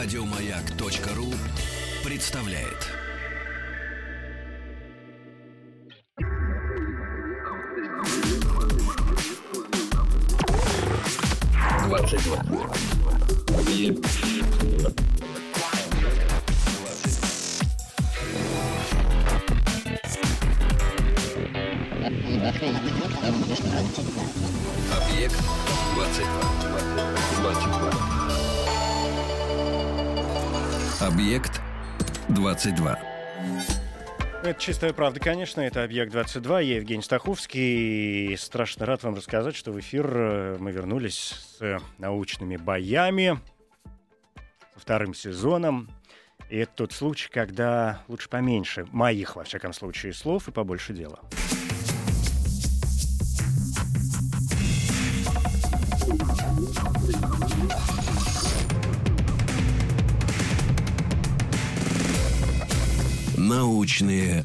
Радиомаяк.ру представляет. Двадцать два. Объект 22. 22. Объект 22. Это чистая правда, конечно. Это «Объект-22». Я Евгений Стаховский. И страшно рад вам рассказать, что в эфир э, мы вернулись с э, научными боями, со вторым сезоном. И это тот случай, когда лучше поменьше моих, во всяком случае, слов и побольше дела. Научные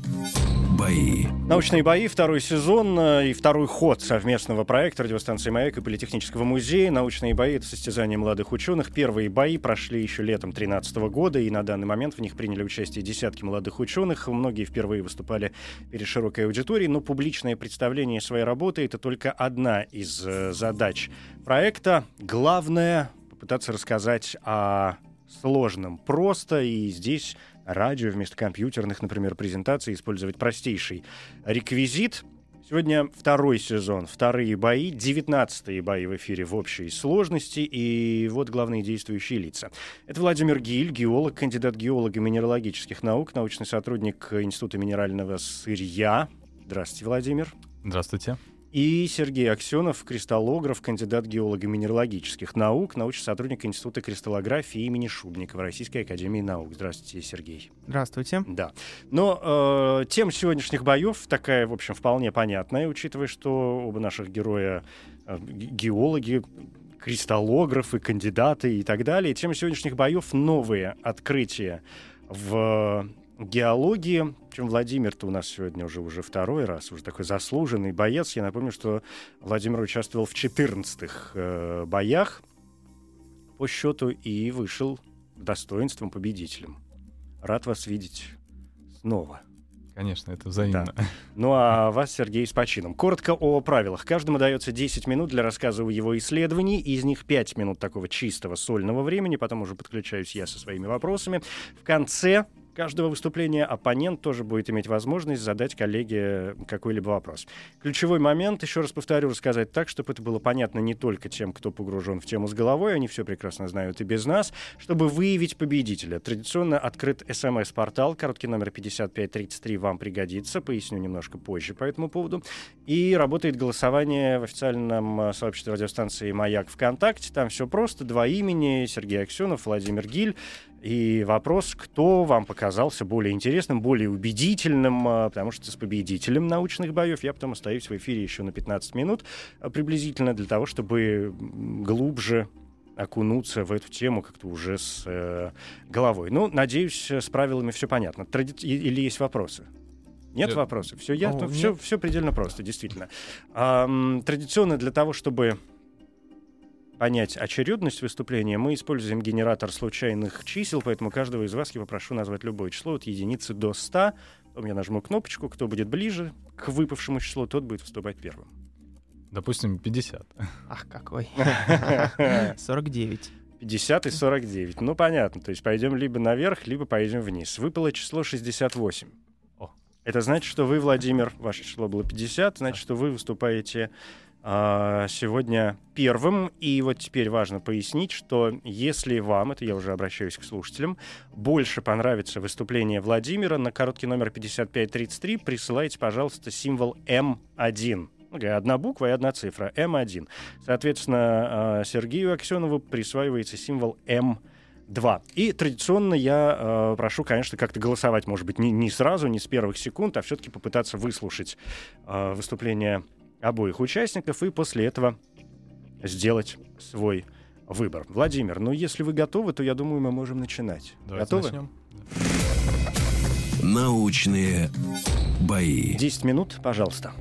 бои. Научные бои, второй сезон э, и второй ход совместного проекта радиостанции «Маяк» и Политехнического музея. Научные бои — это состязание молодых ученых. Первые бои прошли еще летом 2013 года, и на данный момент в них приняли участие десятки молодых ученых. Многие впервые выступали перед широкой аудиторией, но публичное представление своей работы — это только одна из э, задач проекта. Главное — попытаться рассказать о сложном просто, и здесь радио вместо компьютерных, например, презентаций использовать простейший реквизит. Сегодня второй сезон, вторые бои, девятнадцатые бои в эфире в общей сложности, и вот главные действующие лица. Это Владимир Гиль, геолог, кандидат геолога минералогических наук, научный сотрудник Института минерального сырья. Здравствуйте, Владимир. Здравствуйте. И Сергей Аксенов, кристаллограф, кандидат геолого-минералогических наук, научный сотрудник Института кристаллографии имени Шубникова Российской Академии Наук. Здравствуйте, Сергей. Здравствуйте. Да. Но э, тема сегодняшних боев такая, в общем, вполне понятная, учитывая, что оба наших героя э, геологи, кристаллографы, кандидаты и так далее. Тема сегодняшних боев — новые открытия в геологии. Причем Владимир-то у нас сегодня уже, уже второй раз, уже такой заслуженный боец. Я напомню, что Владимир участвовал в 14-х э, боях по счету и вышел достоинством победителем. Рад вас видеть снова. Конечно, это взаимно. Да. Ну а вас, Сергей, с почином. Коротко о правилах. Каждому дается 10 минут для рассказа о его исследовании. Из них 5 минут такого чистого сольного времени. Потом уже подключаюсь я со своими вопросами. В конце каждого выступления оппонент тоже будет иметь возможность задать коллеге какой-либо вопрос. Ключевой момент, еще раз повторю, рассказать так, чтобы это было понятно не только тем, кто погружен в тему с головой, они все прекрасно знают и без нас, чтобы выявить победителя. Традиционно открыт смс-портал, короткий номер 5533 вам пригодится, поясню немножко позже по этому поводу. И работает голосование в официальном э, сообществе радиостанции «Маяк ВКонтакте». Там все просто, два имени, Сергей Аксенов, Владимир Гиль. И вопрос, кто вам показался более интересным, более убедительным, а, потому что с победителем научных боев я потом остаюсь в эфире еще на 15 минут а, приблизительно для того, чтобы глубже окунуться в эту тему как-то уже с э, головой. Ну, надеюсь, с правилами все понятно. Тради... Или есть вопросы? Нет, нет. вопросов. Все ясно. Все, все предельно просто, действительно. А, традиционно для того, чтобы понять очередность выступления, мы используем генератор случайных чисел, поэтому каждого из вас я попрошу назвать любое число от единицы до 100. Потом я нажму кнопочку, кто будет ближе к выпавшему числу, тот будет выступать первым. Допустим, 50. Ах, какой. 49. 50 и 49. Ну, понятно. То есть пойдем либо наверх, либо пойдем вниз. Выпало число 68. О. Это значит, что вы, Владимир, ваше число было 50, значит, что вы выступаете сегодня первым. И вот теперь важно пояснить, что если вам, это я уже обращаюсь к слушателям, больше понравится выступление Владимира на короткий номер 5533, присылайте, пожалуйста, символ М1. Одна буква и одна цифра. М1. Соответственно, а, Сергею Аксенову присваивается символ М2. 2. И традиционно я э, прошу, конечно, как-то голосовать, может быть, не, не сразу, не с первых секунд, а все-таки попытаться выслушать э, выступление обоих участников и после этого сделать свой выбор. Владимир, ну если вы готовы, то я думаю, мы можем начинать. Давайте готовы? Начнем. Научные бои. 10 минут, пожалуйста.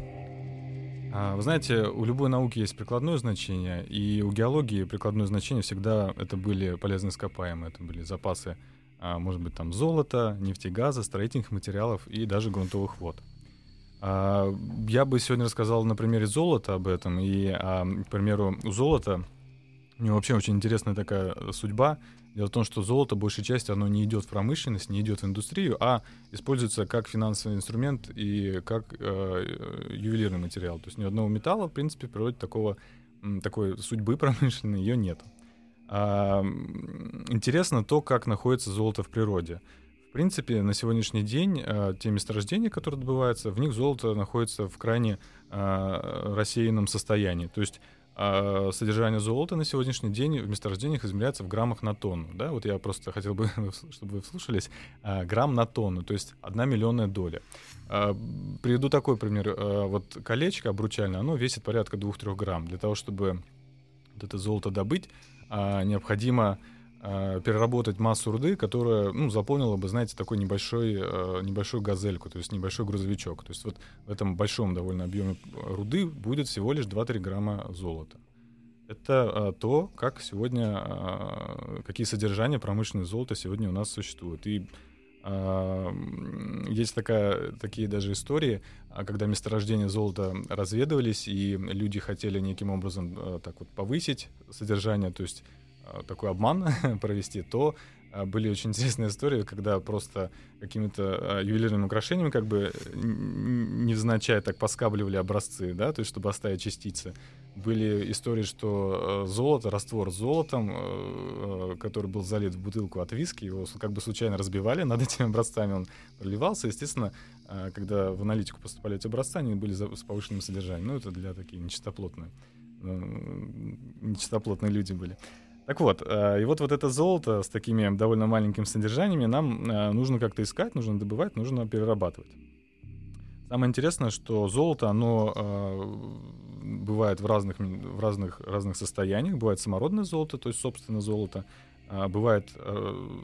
А, Вы знаете, у любой науки есть прикладное значение, и у геологии прикладное значение всегда это были полезные ископаемые, это были запасы, а, может быть, там золота, нефтегаза, строительных материалов и даже грунтовых вод. А, Я бы сегодня рассказал на примере золота об этом, и, а, к примеру, у золота у него вообще очень интересная такая судьба. Дело в том, что золото, большей частью, оно не идет в промышленность, не идет в индустрию, а используется как финансовый инструмент и как э, ювелирный материал. То есть ни одного металла, в принципе, в природе такого, такой судьбы промышленной ее нет. А, интересно то, как находится золото в природе. В принципе, на сегодняшний день э, те месторождения, которые добываются, в них золото находится в крайне э, рассеянном состоянии. То есть а содержание золота на сегодняшний день в месторождениях измеряется в граммах на тонну. Да? Вот я просто хотел бы, чтобы вы вслушались, а, грамм на тонну, то есть одна миллионная доля. А, Приведу такой пример. А, Вот колечко обручальное, оно весит порядка 2-3 грамм. Для того, чтобы вот это золото добыть, а, необходимо а, переработать массу руды, которая ну, заполнила бы, знаете, такой небольшой, а, небольшую газельку, то есть небольшой грузовичок. То есть вот в этом большом довольно объеме руды будет всего лишь 2-3 грамма золота. Это а, то, как сегодня, какие содержания промышленного золота сегодня у нас существуют. И есть такая, такие даже истории, а, когда месторождения золота разведывались, и люди хотели неким образом так вот повысить содержание, то есть такой обман провести, то а, были очень интересные истории, когда просто какими-то а, ювелирными украшениями как бы невзначай так поскабливали образцы, да, то есть чтобы оставить частицы. Были истории, что э, золото, раствор с золотом, э, э, который был залит в бутылку от виски, его как бы случайно разбивали над этими образцами, он проливался. Естественно, э, когда в аналитику поступали эти образцы, они были с повышенным содержанием. Ну, это для таких нечистоплотных, э, нечистоплотные люди были. Так вот, э, и вот вот это золото с такими довольно маленькими содержаниями нам э, нужно как-то искать, нужно добывать, нужно перерабатывать. Самое интересное, что золото, оно э, бывает в разных, в разных, разных состояниях. Бывает самородное золото, то есть собственно золото. А бывает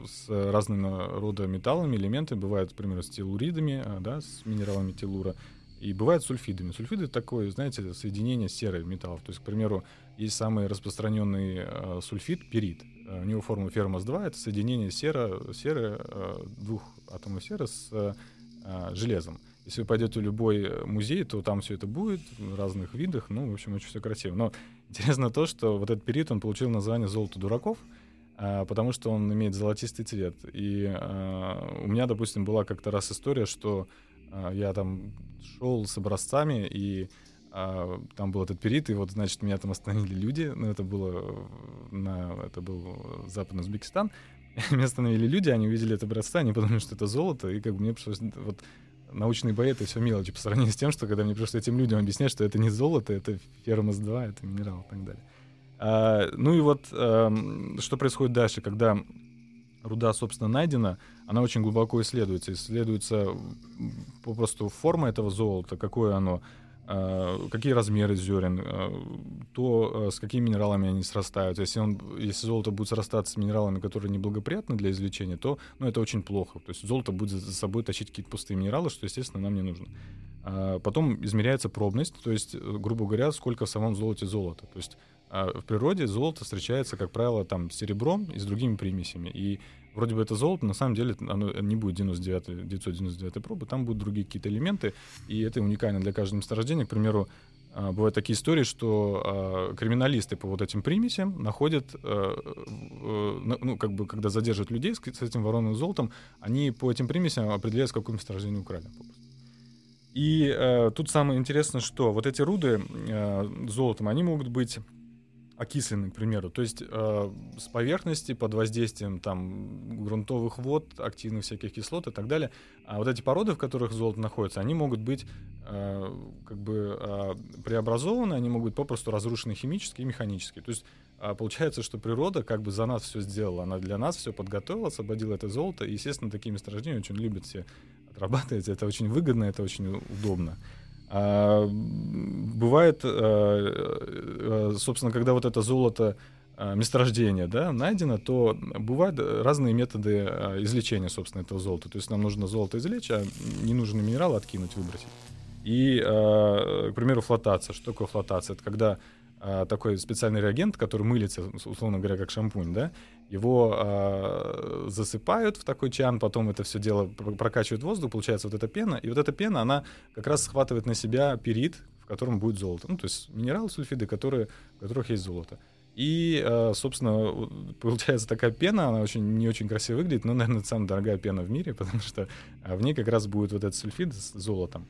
с разными рода металлами, элементами. Бывает, например, с теллуридами, э, да, с минералами теллура. И бывает с сульфидами. Сульфиды — такое, знаете, соединение серы металлов. То есть, к примеру, есть самый распространенный э, сульфид — перит. Э, У него формула фермос-2 — это соединение сера, серы, э, двух атомов серы с э, э, железом. Если вы пойдете в любой э, музей, то там все это будет в разных видах. Ну, в общем, очень все красиво. Но интересно то, что вот этот перит, он получил название «золото дураков», потому что он имеет золотистый цвет. И у меня, допустим, была как-то раз история, что я там шел с образцами, и а, там был этот перит, и вот, значит, меня там остановили люди, ну, это было на, это был Западный Узбекистан, меня остановили люди, они увидели это образцы, они подумали, что это золото, и как бы мне пришлось вот научные бои — это все мелочи по сравнению с тем, что когда мне пришлось этим людям объяснять, что это не золото, это фермос-2, это минерал и так далее. А, ну и вот эм, что происходит дальше, когда руда, собственно, найдена, она очень глубоко исследуется. Исследуется попросту форма этого золота, какое оно, э, какие размеры зерен, э, то, э, с какими минералами они срастаются. Если, он, если золото будет срастаться с минералами, которые неблагоприятны для извлечения, то ну, это очень плохо. То есть золото будет за собой тащить какие-то пустые минералы, что, естественно, нам не нужно. А Потом измеряется пробность, то есть, грубо говоря, сколько в самом золоте золота. То есть а в природе золото встречается, как правило, там с серебром и с другими примесями. И вроде бы это золото, на самом деле оно не будет 99, 999 пробы, там будут другие какие-то элементы, и это уникально для каждого месторождения. К примеру, а, бывают такие истории, что а, криминалисты по вот этим примесям находят, э, э, ну, как бы, когда задерживают людей с, этим вороным золотом, они по этим примесям определяют, с какого месторождения украли. И э, тут самое интересное, что вот эти руды э, золотом, они могут быть окислены, к примеру. То есть э, с поверхности под воздействием там грунтовых вод, активных всяких кислот и так далее. А вот эти породы, в которых золото находится, они могут быть э, как бы э, преобразованы, они могут быть попросту разрушены химически и механически. То есть а, получается, что природа как бы за нас все сделала, она для нас все подготовила, освободила это золото, и, естественно, такие месторождения очень любят все отрабатывать, это очень выгодно, это очень удобно. А, бывает, э, э, собственно, когда вот это золото э, месторождение да, найдено, то бывают разные методы извлечения, собственно, этого золота. То есть нам нужно золото извлечь, а ненужный минерал откинуть, выбросить. И, к примеру, флотация. Что такое флотация? Это когда э, такой специальный реагент, который мылится, условно говоря, как шампунь, да, его э, засыпают в такой чан, потом это все дело пр- прокачивает воздух, получается вот эта пена, и вот эта пена, она как раз схватывает на себя перит, в котором будет золото. Ну, то есть минералы, сульфиды, которые, в которых есть золото. И, э, собственно, получается такая пена, она очень не очень красиво выглядит, но, наверное, это самая дорогая пена в мире, потому что э, в ней как раз будет вот этот сульфид с золотом.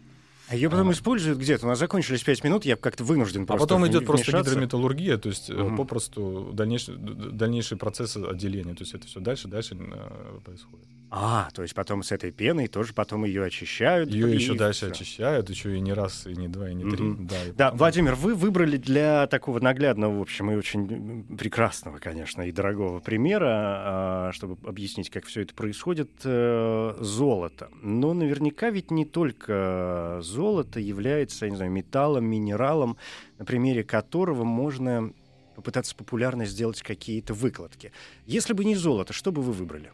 А ее потом А. используют где-то. У нас закончились пять минут, я как-то вынужден А просто потом вм- идет просто гидрометаллургия, то есть Мгм. попросту дальнейший, д- дальнейший процесс отделения. То есть это все дальше, дальше э, происходит. А, то есть потом с этой пеной тоже потом ее очищают. Ее и еще дальше всё. очищают, еще и не раз, и не два, и не три. Мгм. Да, и Да, Владимир, вы выбрали для такого наглядного, в общем, и очень прекрасного, конечно, и дорогого примера, а, чтобы объяснить, как все это происходит, э, золото. Но наверняка ведь не только золото является, я не знаю, металлом, минералом, на примере которого можно попытаться популярно сделать какие-то выкладки. Если бы не золото, что бы вы выбрали?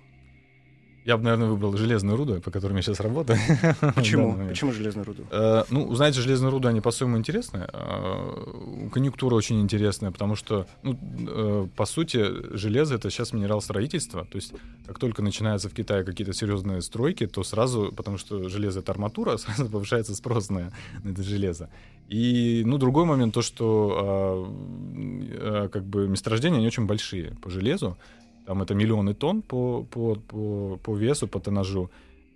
Я бы, наверное, выбрал железную руду, по которой я сейчас работаю. Почему? Почему железную руду? Э, Ну, знаете, железные руды, они по-своему интересны. Э, Конъюнктура очень интересная, потому что, ну, э, по сути, железо — это сейчас минерал строительства. То есть, как только начинаются в Китае какие-то серьезные стройки, то сразу, потому что железо — это арматура, сразу повышается спрос на, на это железо. И, ну, другой момент, то, что э, как бы месторождения, они очень большие по железу. Там это миллионы тонн по, по, по, по весу, по тоннажу.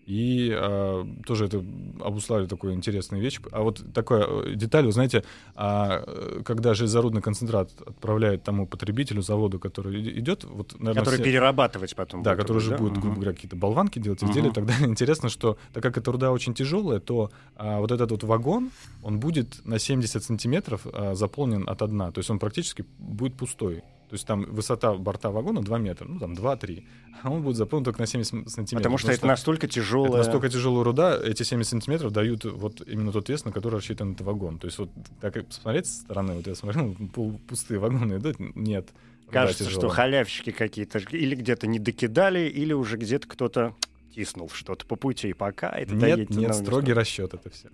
И а, тоже это обуславливает такую интересную вещь. А вот такая э, деталь, вы знаете, а, э, когда железорудный концентрат отправляет тому потребителю, заводу, который идет, вот, наверное, Который все- перерабатывать потом. да, будет, который уже да? будет, грубо говоря, какие-то болванки делать, изделия так далее. Интересно, что так как эта руда очень тяжелая, то а, вот этот вот вагон, он будет на 70 сантиметров а, заполнен от дна. То есть он практически будет пустой. То есть там высота борта вагона 2 метра, ну там 2-3. А он будет заполнен только на 70 сантиметров. Потому что это настолько тяжелая... это настолько тяжелая руда, эти 70 сантиметров дают вот именно тот вес, на который рассчитан этот вагон. То есть вот так и посмотреть со стороны, вот я смотрю, пол- пустые вагоны идут, нет. Кажется, что тяжелая. халявщики какие-то или где-то не докидали, или уже где-то кто-то тиснул что-то по пути, пока это Нет, нет, строгий расчет это все.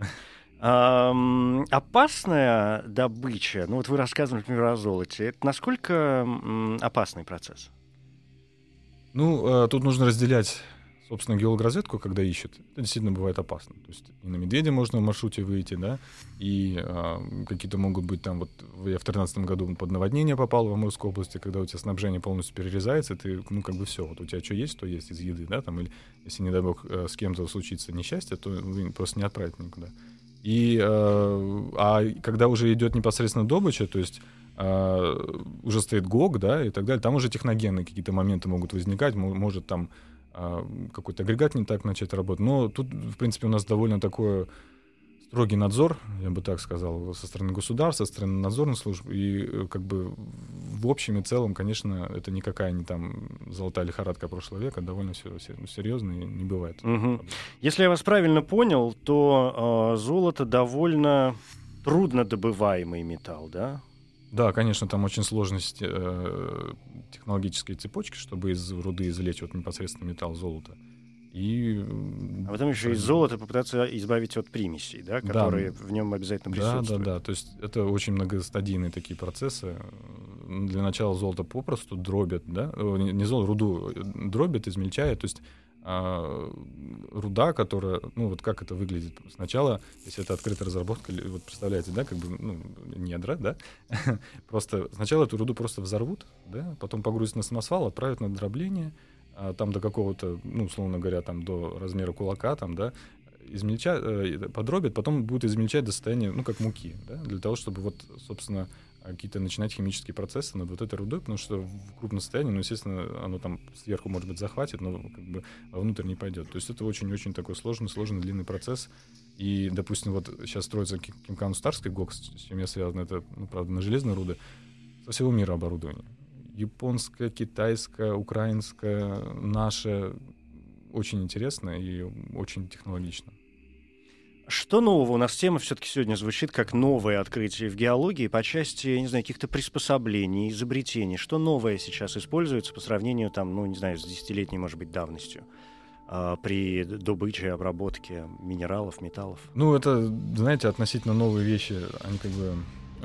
Ам, опасная добыча, ну вот вы рассказывали, например, о золоте, это насколько опасный процесс? Ну, э, тут нужно разделять, собственно, геологоразведку, когда ищут. Это действительно бывает опасно. То есть и на медведя можно в маршруте выйти, да, и э, какие-то могут быть там, вот я в 2013 году под наводнение попал в Амурской области, когда у тебя снабжение полностью перерезается, ты, ну, как бы все, вот у тебя что есть, то есть из еды, да, там, или если, не дай бог, э, с кем-то случится несчастье, то просто не отправить никуда. И, э, а когда уже идет непосредственно добыча, то есть э, уже стоит ГОГ, да, и так далее, там уже техногенные какие-то моменты могут возникать, мо- может там э, какой-то агрегат не так начать работать. Но тут, в принципе, у нас довольно такой строгий надзор, я бы так сказал, со стороны государства, со стороны надзорных служб. И э, как бы в общем и целом, конечно, это никакая не там золотая лихорадка прошлого века, довольно все серьезно и не бывает. Мгм. Если я вас правильно понял, то э, золото довольно трудно добываемый металл, да? Да, конечно, там очень сложность э, технологической цепочки, чтобы из руды извлечь вот непосредственно металл золото. И А потом еще из золота попытаться избавить от примесей, да, Да. которые в нем обязательно Да, да, присутствуют. да. То есть это очень многостадийные такие процессы. Для начала золото попросту дробят, да, О, не золото, руду э, дробят, измельчают. То есть а, руда, которая, ну вот как это выглядит сначала, если это открытая разработка, вот представляете, да, как бы, ну, недра, да, просто сначала эту руду просто взорвут, да, потом погрузят на самосвал, отправят на дробление, там до какого-то, ну, условно говоря, там до размера кулака, там, да, измельчат, э, подробят, потом будут измельчать до состояния, ну, как муки, да, для того, чтобы вот, собственно, а, какие-то начинать химические процессы над вот этой рудой, потому что в крупном состоянии, ну, естественно, оно там сверху, может быть, захватит, но как бы вовнутрь не пойдет. То есть это очень-очень такой сложный, сложный, длинный процесс. И, допустим, вот сейчас строится Ки- Кимкан-Старский ГОК, с чем я связан, это, ну, правда, на железной руды, со всего мира оборудование. Японское, китайское, украинское, наше. Очень интересно и очень технологично. Что нового? У нас тема все-таки сегодня звучит как новое открытие в геологии по части, я не знаю, каких-то приспособлений, изобретений. Что новое сейчас используется по сравнению, там, ну, не знаю, с десятилетней, может быть, давностью? а, при добыче и обработке минералов, металлов? Ну, это, знаете, относительно новые вещи, они как бы...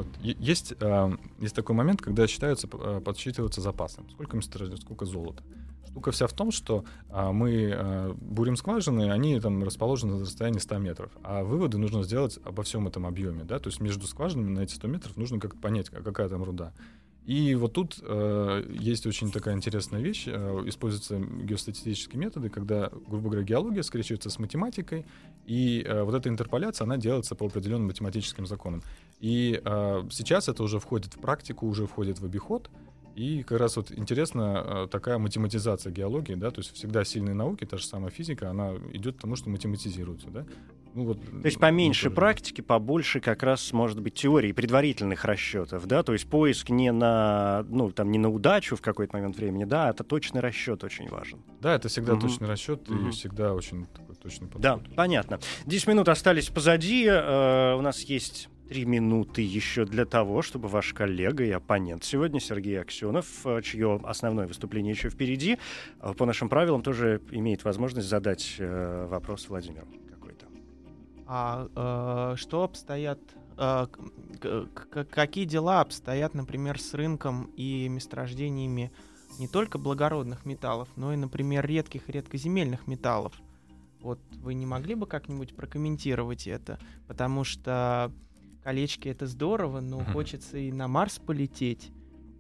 Вот, есть, э, есть такой момент, когда считаются, э, подсчитываются запасы. Сколько месторождений, сколько золота. Штука вся в том, что а, мы а, бурим скважины, они там расположены на расстоянии 100 метров, а выводы нужно сделать обо всем этом объеме, да, то есть между скважинами на эти 100 метров нужно как-то понять, какая там руда. И вот тут э, есть очень такая интересная вещь. Э, используются геостатистические методы, когда, грубо говоря, геология скрещивается с математикой, и э, вот эта интерполяция, она делается по определенным математическим законам. И э, сейчас это уже входит в практику, уже входит в обиход. И как раз вот интересна э, такая математизация геологии, да, то есть всегда сильные науки, та же самая физика, она идет к тому, что математизируется, да. Ну, вот, то есть поменьше ну, практики, побольше как раз может быть теории предварительных расчетов, да, то есть поиск не на, ну, там, не на удачу в какой-то момент времени, да, это точный расчет очень важен. Да, это всегда угу. точный расчет угу. и всегда очень такой точный подход. Да, понятно. 10 минут остались позади, э, у нас есть три минуты еще для того, чтобы ваш коллега и оппонент сегодня, Сергей Аксенов, э, чье основное выступление еще впереди, э, по нашим правилам тоже имеет возможность задать э, вопрос Владимиру какой-то. А э, что обстоят э, какие дела обстоят, например, с рынком и месторождениями не только благородных металлов, но и, например, редких и редкоземельных металлов. Вот вы не могли бы как-нибудь прокомментировать это? Потому что колечки это здорово, но mm-hmm. хочется и на Марс полететь.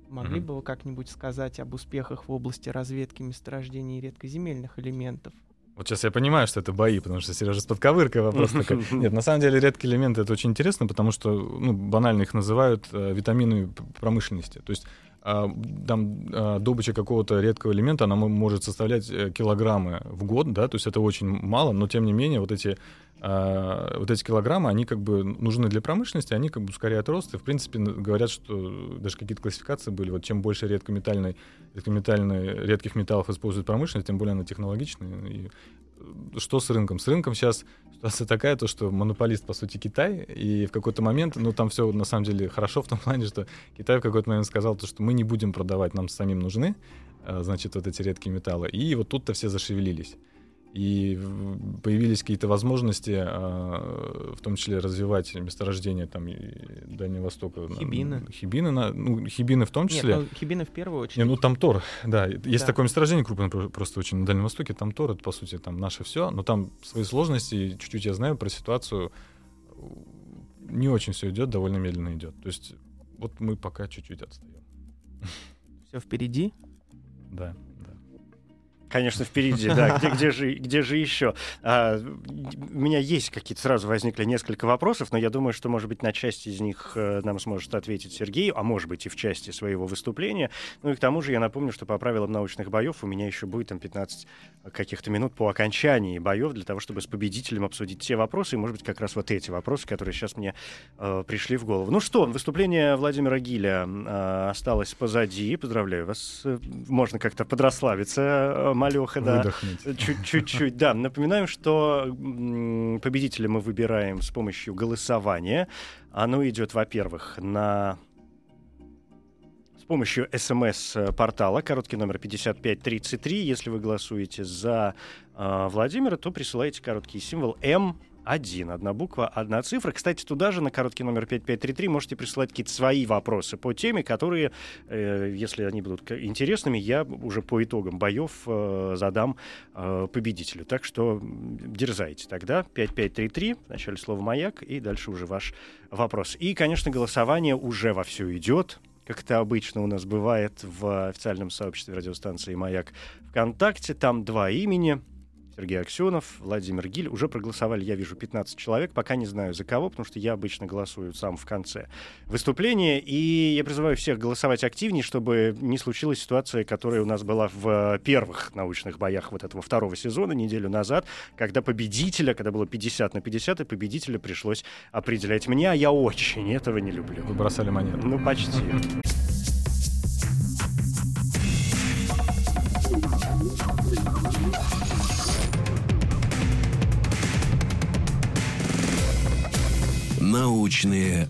Могли mm-hmm. бы вы как-нибудь сказать об успехах в области разведки месторождений редкоземельных элементов? Вот сейчас я понимаю, что это бои, потому что Сережа с подковыркой вопрос такой. Нет, на самом деле редкие элементы это очень интересно, потому что ну, банально их называют э, витаминами промышленности. То есть там э, добыча какого-то редкого элемента, она может составлять э, килограммы в год, да, то есть это очень мало, но тем не менее вот эти а, вот эти килограммы, они как бы нужны для промышленности, они как бы ускоряют рост. И, в принципе, говорят, что даже какие-то классификации были, вот чем больше редкометальной, редкометальной, редких металлов использует промышленность, тем более она технологичная. И что с рынком? С рынком сейчас ситуация такая, то, что монополист, по сути, Китай, и в какой-то момент, ну, там все на самом деле хорошо в том плане, что Китай в какой-то момент сказал, то, что мы не будем продавать, нам самим нужны, а, значит, вот эти редкие металлы. И вот тут-то все зашевелились и появились какие-то возможности, а, в том числе развивать месторождения там Дальнего Востока. Хибины. Хибины, на, ну, хибины в том числе. Нет, ну, хибины в первую очередь. Не, ну там Тор, да. Есть да. такое месторождение крупное просто очень на Дальнем Востоке. Там Тор, это по сути там наше все, но там свои сложности. Чуть-чуть я знаю про ситуацию. Не очень все идет, довольно медленно идет. То есть вот мы пока чуть-чуть отстаем. Все впереди? Да. Конечно, впереди, да. Где, где, же, где же еще? А, у меня есть какие-то сразу возникли несколько вопросов, но я думаю, что, может быть, на части из них э, нам сможет ответить Сергей, а может быть и в части своего выступления. Ну и к тому же я напомню, что по правилам научных боев у меня еще будет там 15 каких-то минут по окончании боев для того, чтобы с победителем обсудить все вопросы, и, может быть, как раз вот эти вопросы, которые сейчас мне э, пришли в голову. Ну что, выступление Владимира Гиля э, осталось позади. Поздравляю вас. Можно как-то подрославиться малеха, да. Чуть-чуть, да. Напоминаем, что победителя мы выбираем с помощью голосования. Оно идет, во-первых, на с помощью смс-портала, короткий номер 5533. Если вы голосуете за э, Владимира, то присылайте короткий символ М один. Одна буква, одна цифра. Кстати, туда же на короткий номер 5533 можете присылать какие-то свои вопросы по теме, которые, э, если они будут интересными, я уже по итогам боев э, задам э, победителю. Так что дерзайте тогда. 5533, в начале слова «Маяк», и дальше уже ваш вопрос. И, конечно, голосование уже вовсю идет как это обычно у нас бывает в официальном сообществе радиостанции «Маяк» ВКонтакте. Там два имени. Сергей Аксенов, Владимир Гиль. Уже проголосовали, я вижу, 15 человек. Пока не знаю за кого, потому что я обычно голосую сам в конце выступления. И я призываю всех голосовать активнее, чтобы не случилась ситуация, которая у нас была в первых научных боях вот этого второго сезона неделю назад, когда победителя, когда было 50 на 50, и победителя пришлось определять мне, а я очень этого не люблю. Вы бросали монету. Ну, почти. Научные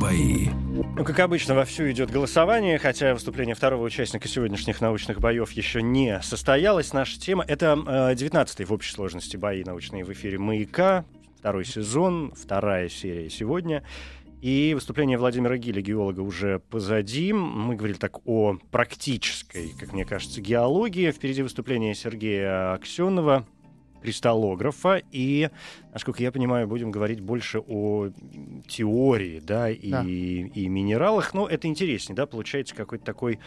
бои. Ну, как обычно, вовсю идет голосование, хотя выступление второго участника сегодняшних научных боев еще не состоялось. Наша тема — это э, 19-й в общей сложности бои научные в эфире «Маяка», второй сезон, вторая серия сегодня. И выступление Владимира Гиля, геолога, уже позади. Мы говорили так о практической, как мне кажется, геологии. Впереди выступление Сергея Аксенова, кристаллографа, и, насколько я понимаю, будем говорить больше о теории, да, и, Да. и минералах, но это интереснее, да, получается какой-то такой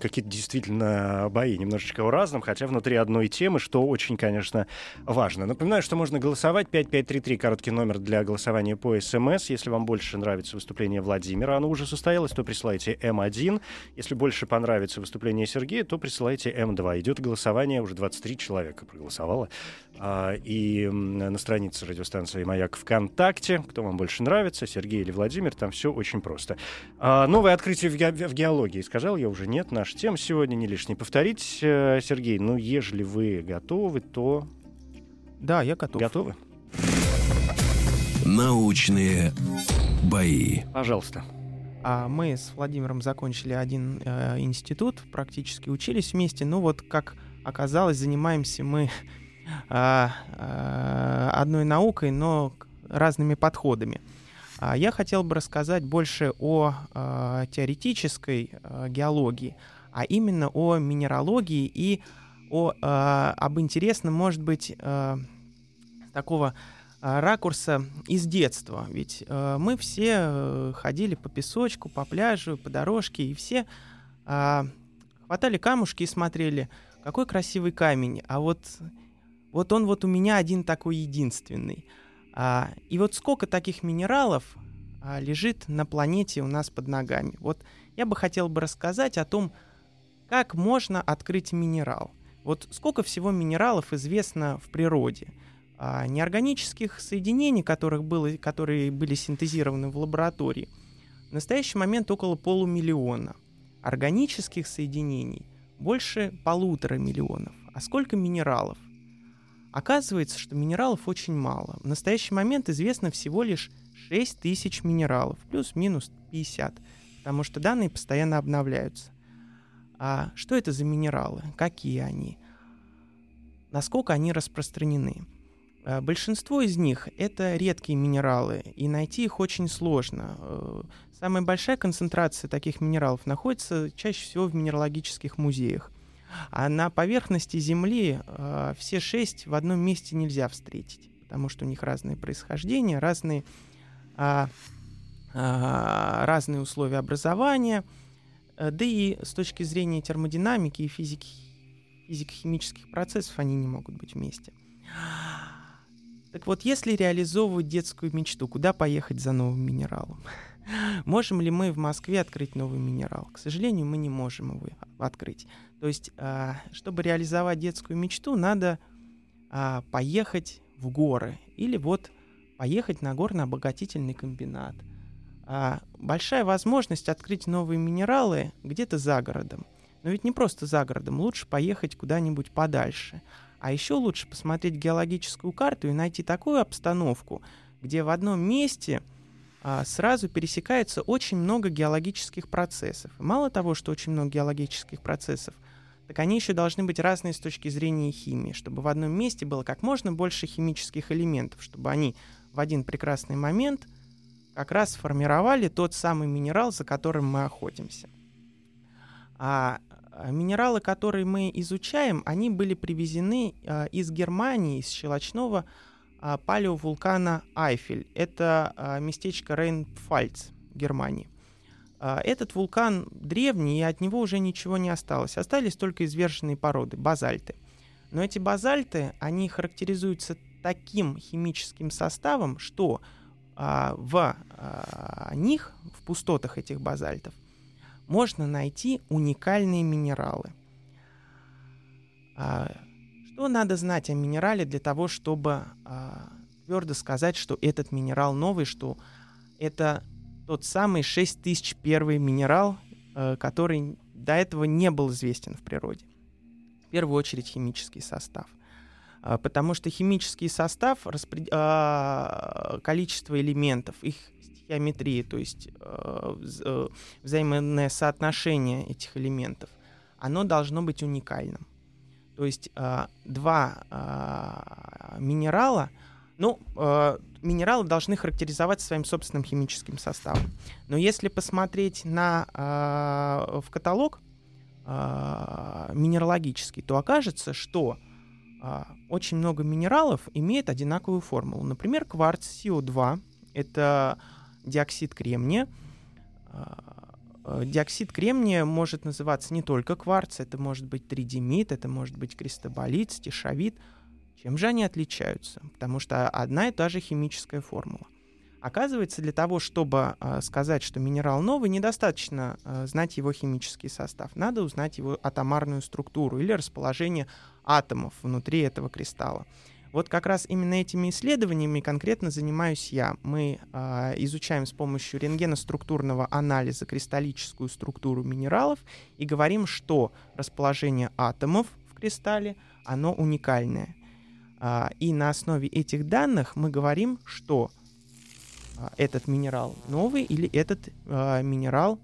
какие-то действительно бои немножечко о разном, хотя внутри одной темы, что очень, конечно, важно. Напоминаю, что можно голосовать 5533, короткий номер для голосования по СМС. Если вам больше нравится выступление Владимира, оно уже состоялось, то присылайте М1. Если больше понравится выступление Сергея, то присылайте М2. Идет голосование, уже 23 человека проголосовало. А, И на странице радиостанции «Маяк» ВКонтакте. Кто вам больше нравится, Сергей или Владимир, там все очень просто. А, Новое открытие в, ге- в геологии. Сказал я уже нет. Наша тема сегодня не лишний повторить. Э, Сергей, ну, ежели вы готовы, то Да, я готов. готовы? Научные бои. Пожалуйста. А мы с Владимиром закончили один э, институт, практически учились вместе. Ну вот, как оказалось, занимаемся мы одной наукой, но разными подходами. А я хотел бы рассказать больше о а, теоретической а, геологии, а именно о минералогии и о, а, об интересном, может быть, а, такого а, ракурса из детства. Ведь мы все ходили по песочку, по пляжу, по дорожке, и все а, хватали камушки и смотрели, какой красивый камень, а вот, вот он вот у меня один такой единственный. А, и вот сколько таких минералов а, лежит на планете у нас под ногами. Вот я бы хотел бы рассказать о том, как можно открыть минерал. Вот сколько всего минералов известно в природе а, неорганических соединений, которых было, которые были синтезированы в лаборатории, в настоящий момент около полумиллиона. Органических соединений больше полутора миллионов. А сколько минералов? Оказывается, что минералов очень мало. В настоящий момент известно всего лишь 6 тысяч минералов, плюс-минус 50, потому что данные постоянно обновляются. А что это за минералы? Какие они? Насколько они распространены? Э, Большинство из них это редкие минералы, и найти их очень сложно. Э, Самая большая концентрация таких минералов находится чаще всего в минералогических музеях. А на поверхности Земли э, все шесть в одном месте нельзя встретить, потому что у них разное происхождение, разные, а, а, разные условия образования, э, да и с точки зрения термодинамики и физики, физико-химических процессов они не могут быть вместе. Так вот, если реализовывать детскую мечту, куда поехать за новым минералом? Можем ли мы в Москве открыть новый минерал? К сожалению, мы не можем его открыть. То есть, а, чтобы реализовать детскую мечту, надо а, поехать в горы или вот поехать на горно-обогатительный комбинат. А, Большая возможность открыть новые минералы где-то за городом. Но ведь не просто за городом, лучше поехать куда-нибудь подальше. А еще лучше посмотреть геологическую карту и найти такую обстановку, где в одном месте сразу пересекается очень много геологических процессов. Мало того, что очень много геологических процессов, так они еще должны быть разные с точки зрения химии, чтобы в одном месте было как можно больше химических элементов, чтобы они в один прекрасный момент как раз сформировали тот самый минерал, за которым мы охотимся. А а, минералы, которые мы изучаем, они были привезены а, из Германии, из щелочного а, палеовулкана Айфель. Это а, местечко Рейнфальц Германии. А, Этот вулкан древний, и от него уже ничего не осталось. Остались только изверженные породы, базальты. Но эти базальты, они характеризуются таким химическим составом, что а, в а, них, в пустотах этих базальтов, можно найти уникальные минералы. А, что надо знать о минерале для того, чтобы а, твердо сказать, что этот минерал новый, что это тот самый 6001 минерал, э, который до этого не был известен в природе. В первую очередь химический состав. А, Потому что химический состав, распред- а, количество элементов, их стихиометрии, то есть э, э, взаимное соотношение этих элементов, оно должно быть уникальным. То есть э, два э, минерала, ну, э, минералы должны характеризоваться своим собственным химическим составом. Но если посмотреть на, э, в каталог э, минералогический, то окажется, что э, очень много минералов имеет одинаковую формулу. Например, кварц СО2 — это диоксид кремния, диоксид кремния может называться не только кварц, это может быть тридимит, это может быть кристоболит, стишовит. Чем же они отличаются? Потому что одна и та же химическая формула. Оказывается, для того, чтобы э, сказать, что минерал новый, недостаточно э, знать его химический состав. Надо узнать его атомарную структуру или расположение атомов внутри этого кристалла. Вот как раз именно этими исследованиями конкретно занимаюсь я. Мы э, изучаем с помощью рентгеноструктурного анализа кристаллическую структуру минералов и говорим, что расположение атомов в кристалле, оно уникальное. Э, и на основе этих данных мы говорим, что э, этот минерал новый или этот э, минерал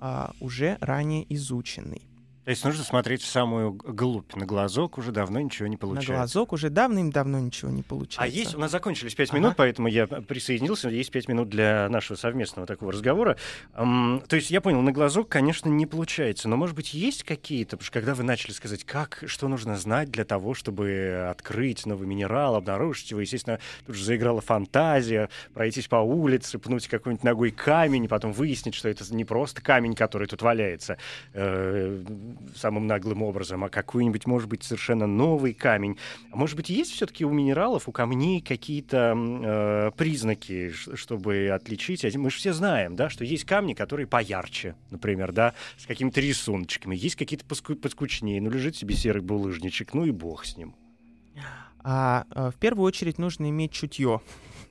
э, уже ранее изученный. То есть нужно смотреть в самую глубь. На глазок уже давно ничего не получается. На глазок уже давным-давно ничего не получается. А есть, у нас закончились пять ага. минут, поэтому я присоединился. Есть пять минут для нашего совместного такого разговора. Um, то есть я понял, на глазок, конечно, не получается. Но, может быть, есть какие-то, потому что когда вы начали сказать, как, что нужно знать для того, чтобы открыть новый минерал, обнаружить его, естественно, тут же заиграла фантазия, пройтись по улице, пнуть какой-нибудь ногой камень, и потом выяснить, что это не просто камень, который тут валяется, э, самым наглым образом, а какой-нибудь, может быть, совершенно новый камень. А может быть, есть все-таки у минералов, у камней какие-то э, признаки, чтобы отличить? Мы же все знаем, да, что есть камни, которые поярче, например, да, с какими-то рисуночками. Есть какие-то поскучнее. Ну, лежит себе серый булыжничек, ну и бог с ним. А, а, в первую очередь нужно иметь чутье.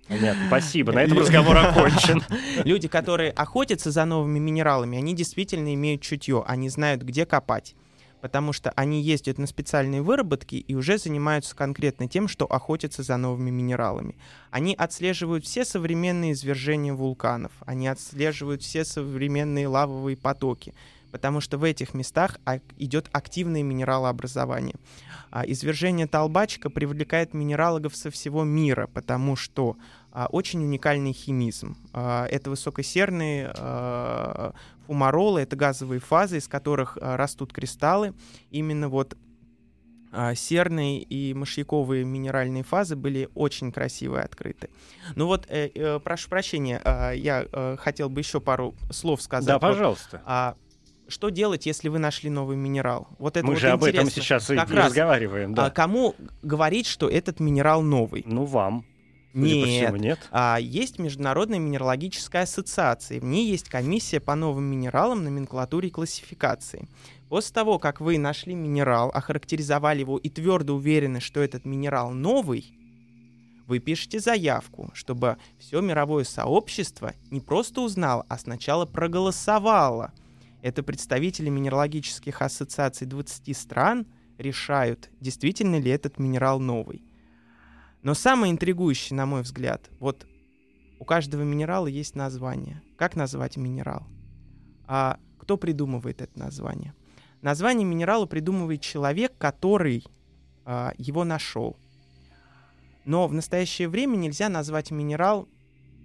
Понятно, спасибо. На этом разговор окончен. Люди, которые охотятся за новыми минералами, они действительно имеют чутье, они знают, где копать потому что они ездят на специальные выработки и уже занимаются конкретно тем, что охотятся за новыми минералами. Они отслеживают все современные извержения вулканов, они отслеживают все современные лавовые потоки, потому что в этих местах идет активное минералообразование. А извержение Толбачка привлекает минералогов со всего мира, потому что а, очень уникальный химизм. А, это высокосерные фумаролы, это газовые фазы, из которых растут кристаллы. Именно вот серные и мышьяковые минеральные фазы были очень красиво открыты. Ну вот, э, э, прошу прощения, э, я э, хотел бы еще пару слов сказать. Да, пожалуйста. Вот, что делать, если вы нашли новый минерал? Вот это Мы вот же об этом сейчас как и раз, разговариваем. Да. А кому говорить, что этот минерал новый? Ну, вам. Нет. Всему, нет. А, есть Международная минералогическая ассоциация. В ней есть комиссия по новым минералам, номенклатуре и классификации. После того, как вы нашли минерал, охарактеризовали его и твердо уверены, что этот минерал новый, вы пишете заявку, чтобы все мировое сообщество не просто узнало, а сначала проголосовало – это представители минералогических ассоциаций 20 стран решают, действительно ли этот минерал новый. Но самое интригующее, на мой взгляд, вот у каждого минерала есть название. Как назвать минерал? А кто придумывает это название? Название минерала придумывает человек, который а, его нашел. Но в настоящее время нельзя назвать минерал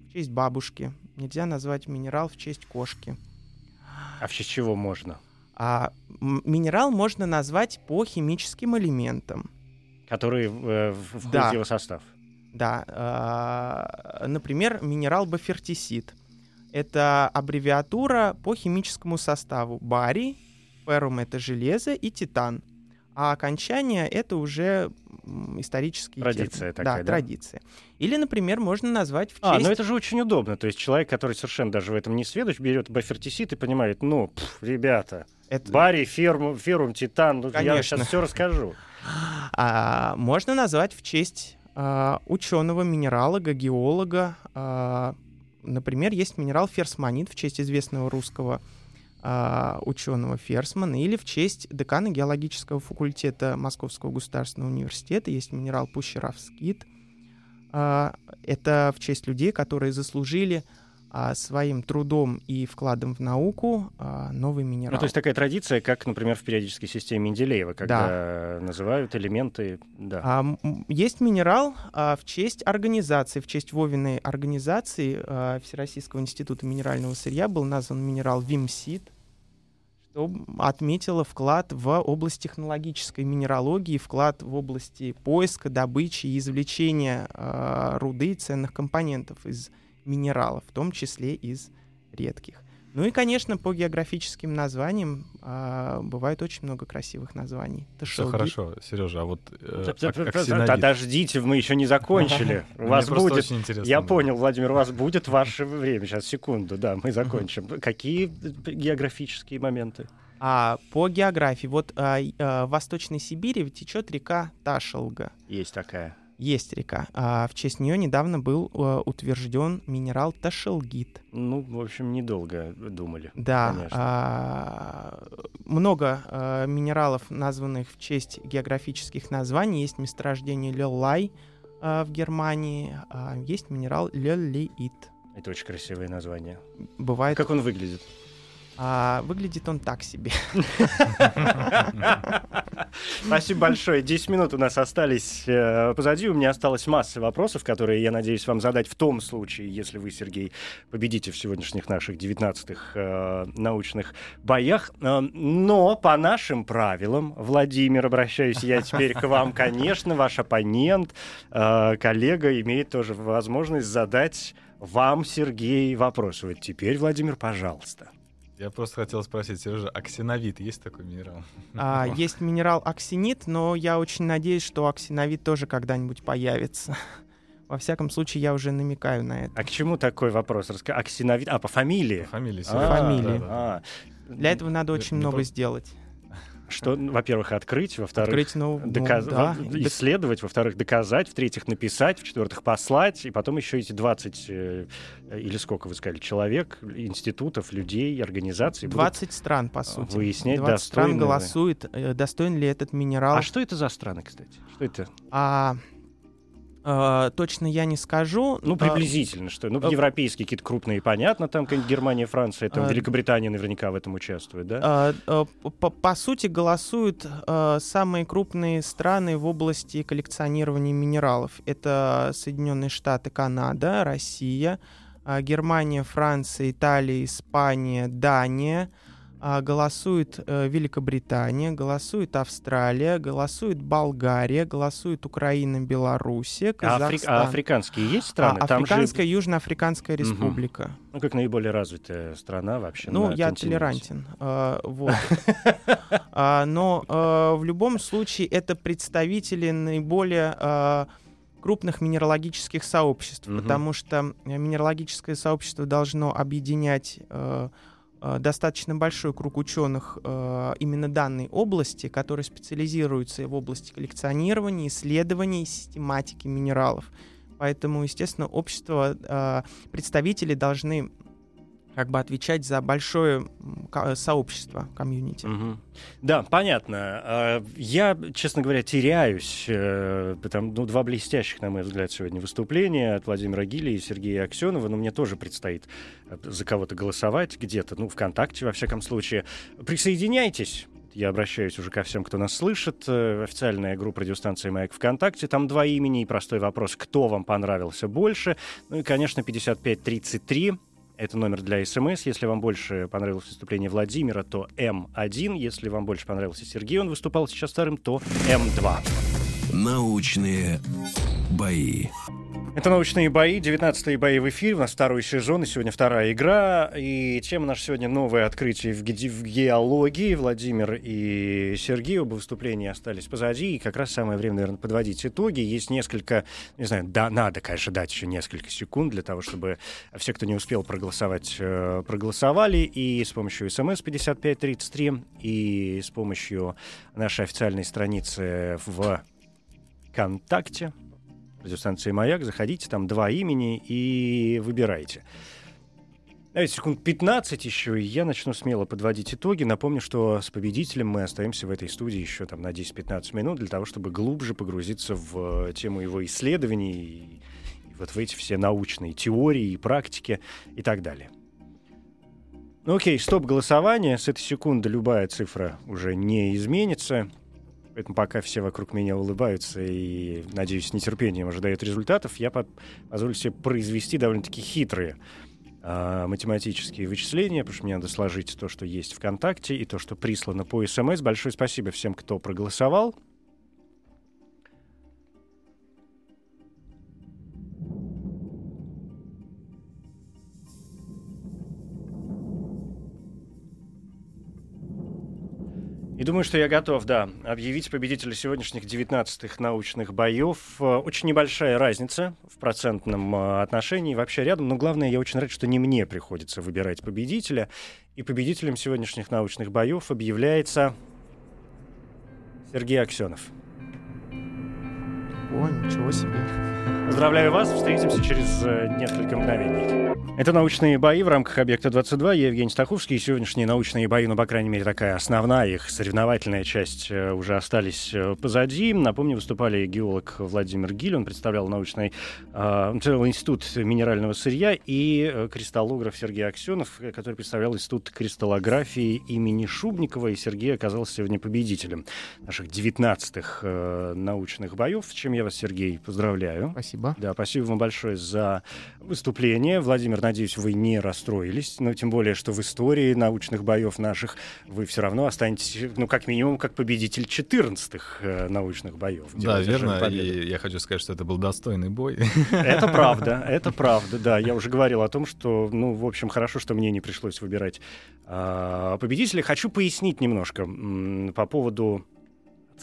в честь бабушки, нельзя назвать минерал в честь кошки – а в честь чего можно? А минерал можно назвать по химическим элементам. Которые э, входят да. в его состав. Да. Э, например, минерал бафертисид. Это аббревиатура по химическому составу. Барий, феррум — это железо, и титан. А окончание — это уже Традиция термин. такая, да, да? традиция. Или, например, можно назвать в честь... А, ну это же очень удобно. То есть человек, который совершенно даже в этом не сведущ, берет бафертисит и понимает, ну, пф, ребята, это... барий, ферм, ферум, титан, ну, я сейчас все расскажу. А, можно назвать в честь а, ученого, минералога, геолога. А, например, есть минерал ферсмонит в честь известного русского а, ученого Ферсмана, или в честь декана геологического факультета Московского государственного университета есть минерал Пущеравскит. А, это в честь людей, которые заслужили а, своим трудом и вкладом в науку а, новый минерал. Ну, то есть такая традиция, как, например, в периодической системе Менделеева, когда называют элементы... Да. А, есть минерал а, в честь организации, в честь Вовиной организации а, Всероссийского института минерального сырья был назван минерал Вимсид, что отметило вклад в область технологической минералогии, вклад в области поиска, добычи и извлечения руды и ценных компонентов из минералов, в том числе из редких. Ну и, конечно, по географическим названиям а, бывает очень много красивых названий. Все хорошо, Сережа, а вот э, аксинавит. Подождите, мы еще не закончили. У вас будет... Я понял, Владимир, у вас будет ваше время. Сейчас, секунду, да, мы закончим. Какие географические моменты? А по географии, вот а, а, в Восточной Сибири течет река Ташелга. Есть такая. Есть река. А в честь нее недавно был а, утвержден минерал Ташелгит. Ну, в общем, недолго думали. Да, Конечно. а, много а, минералов, названных в честь географических названий. Есть месторождение Леллай а, в Германии, а, есть минерал Леллиит. Это очень красивое название. Бывает, Как он выглядит? А, выглядит он так себе. Спасибо большое. 10 минут у нас остались э, позади. У меня осталась масса вопросов, которые я надеюсь вам задать в том случае, если вы, Сергей, победите в сегодняшних наших 19-х э, научных боях. Э, но по нашим правилам, Владимир, обращаюсь я теперь к вам, конечно, ваш оппонент, коллега имеет тоже возможность задать вам, Сергей, вопрос. Вот теперь, Владимир, пожалуйста. Я просто хотел спросить, Сережа, аксиновит есть такой минерал? А, есть минерал аксинит, но я очень надеюсь, что аксиновит тоже когда-нибудь появится. Во всяком случае, я уже намекаю на это. А к чему такой вопрос? Аксиновит... А, по фамилии? Фамилия А, Сережа. фамилия. да, да. а. Для этого надо Не- очень не много про- сделать. Что, ну, во-первых, открыть, во-вторых, Открыть новую... доказ- да. во- исследовать, во-вторых, доказать, в-третьих, написать, в-четвертых, послать, и потом еще эти 20, э, или сколько вы сказали, человек, институтов, людей, организаций будут 20 стран, по сути. выяснять, 20 стран голосует, э, достоин ли этот минерал. А что это за страны, кстати? Что это? А, э, точно я не скажу. Ну, А, приблизительно, что? Ну, а- европейские какие-то крупные, понятно, там Германия, Франция, там А- Великобритания наверняка в этом участвует, да? а, э, по, по сути, голосуют э, самые крупные страны в области коллекционирования минералов. Это Соединенные Штаты, Канада, Россия, а, Германия, Франция, Италия, Испания, Дания. А, Голосует э, Великобритания, голосует Австралия, голосует Болгария, голосует Украина, Белоруссия, А, афри- Казахстан. а африканские есть страны? А, Там же, Африканская, Южноафриканская республика. ну, как наиболее развитая страна вообще Ну, на я континенте. толерантен. а, вот. А, но а, в любом случае это представители наиболее а, крупных минералогических сообществ, потому что э, минералогическое сообщество должно объединять э, достаточно большой круг ученых э, именно данной области, которые специализируются в области коллекционирования, исследований, систематики минералов. Поэтому, естественно, общество, э, представители должны как бы отвечать за большое ка- сообщество, комьюнити. Мгм. Да, понятно. А, Я, честно говоря, теряюсь. э, Там, ну, два блестящих, на мой взгляд, сегодня выступления от Владимира Гили и Сергея Аксенова. Но мне тоже предстоит э, за кого-то голосовать где-то, ну, ВКонтакте, во всяком случае. Присоединяйтесь. Я обращаюсь уже ко всем, кто нас слышит. Э, Официальная группа радиостанции «Маяк» ВКонтакте. Там два имени и простой вопрос, кто вам понравился больше. Ну и, конечно, 5533 это номер для СМС. Если вам больше понравилось выступление Владимира, то М1. Если вам больше понравился Сергей, он выступал сейчас вторым, то М2. Научные бои. Это «Научные бои», 19-е бои в эфире, у нас второй сезон, и сегодня вторая игра, и тема наша сегодня «Новое открытие в, ге- в геологии». Владимир и Сергей, оба выступления остались позади, и как раз самое время, наверное, подводить итоги. Есть несколько, не знаю, да, надо, конечно, дать еще несколько секунд для того, чтобы все, кто не успел проголосовать, э, проголосовали, и с помощью смс 5533, и с помощью нашей официальной страницы в ВКонтакте, радиостанции «Маяк». Заходите, там два имени и выбирайте. Давайте секунд 15 еще, и я начну смело подводить итоги. Напомню, что с победителем мы остаемся в этой студии еще там на 10-15 минут для того, чтобы глубже погрузиться в э, тему его исследований и вот в эти все научные теории и практики и так далее. Ну окей, стоп голосование. С этой секунды любая цифра уже не изменится. Поэтому пока все вокруг меня улыбаются и, надеюсь, с нетерпением ожидают результатов, я позволю себе произвести довольно-таки хитрые э, математические вычисления, потому что мне надо сложить то, что есть ВКонтакте, и то, что прислано по СМС. Большое спасибо всем, кто проголосовал. И думаю, что я готов, да, объявить победителя сегодняшних 19-х научных боев. Э, очень небольшая разница в процентном э, отношении, вообще рядом, но главное, я очень рад, что не мне приходится выбирать победителя. И победителем сегодняшних научных боев объявляется Сергей Аксенов. О, ничего себе. Поздравляю вас, встретимся через э, несколько мгновений. Это «Научные бои» в рамках «Объекта-22». Я Евгений Стаховский. И сегодняшние научные бои, ну, по крайней мере, такая основная их соревновательная часть э, уже остались э, позади. Напомню, выступали геолог Владимир Гиль, он представлял научный э, институт минерального сырья, и кристаллограф Сергей Аксенов, который представлял институт кристаллографии имени Шубникова, и Сергей оказался сегодня победителем наших 19-х э, научных боев, чем я вас, Сергей, поздравляю. Спасибо. Да, спасибо вам большое за выступление. Владимир, надеюсь, вы не расстроились, но тем более, что в истории научных боев наших вы все равно останетесь, ну, как минимум, как победитель 14-х э, научных боев. Да, верно, и я хочу сказать, что это был достойный бой. Это правда, это правда, да. Я уже говорил о том, что, ну, в общем, хорошо, что мне не пришлось выбирать э, победителя. Хочу пояснить немножко по поводу